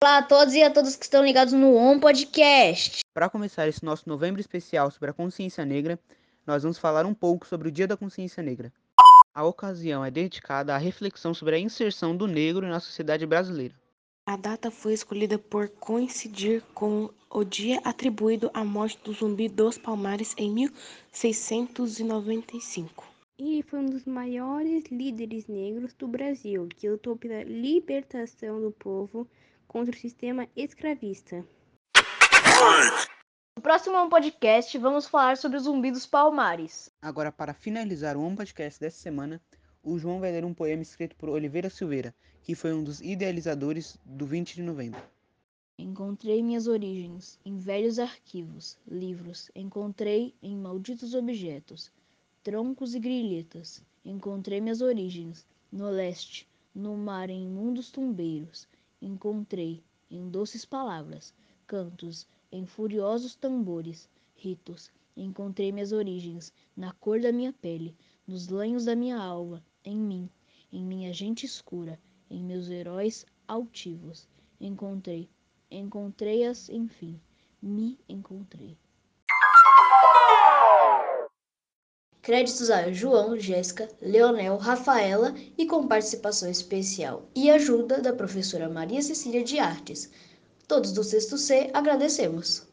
Olá a todos e a todas que estão ligados no On Podcast. Para começar esse nosso novembro especial sobre a consciência negra, nós vamos falar um pouco sobre o Dia da Consciência Negra. A ocasião é dedicada à reflexão sobre a inserção do negro na sociedade brasileira. A data foi escolhida por coincidir com o dia atribuído à morte do Zumbi dos Palmares em 1695. Ele foi um dos maiores líderes negros do Brasil, que lutou pela libertação do povo contra o sistema escravista. No próximo podcast, vamos falar sobre o Zumbi dos Palmares. Agora, para finalizar o One Podcast dessa semana, o João vai ler um poema escrito por Oliveira Silveira, que foi um dos idealizadores do 20 de novembro. Encontrei minhas origens em velhos arquivos, livros, encontrei em malditos objetos, troncos e grilhetas. Encontrei minhas origens no leste, no mar em imundos tumbeiros. Encontrei em doces palavras, cantos, em furiosos tambores, ritos. Encontrei minhas origens na cor da minha pele, nos lanhos da minha alva, em mim, em minha gente escura, em meus heróis altivos. Encontrei, encontrei-as, enfim, me encontrei. Créditos a João, Jéssica, Leonel, Rafaela e com participação especial e ajuda da professora Maria Cecília de Artes. Todos do sexto C agradecemos.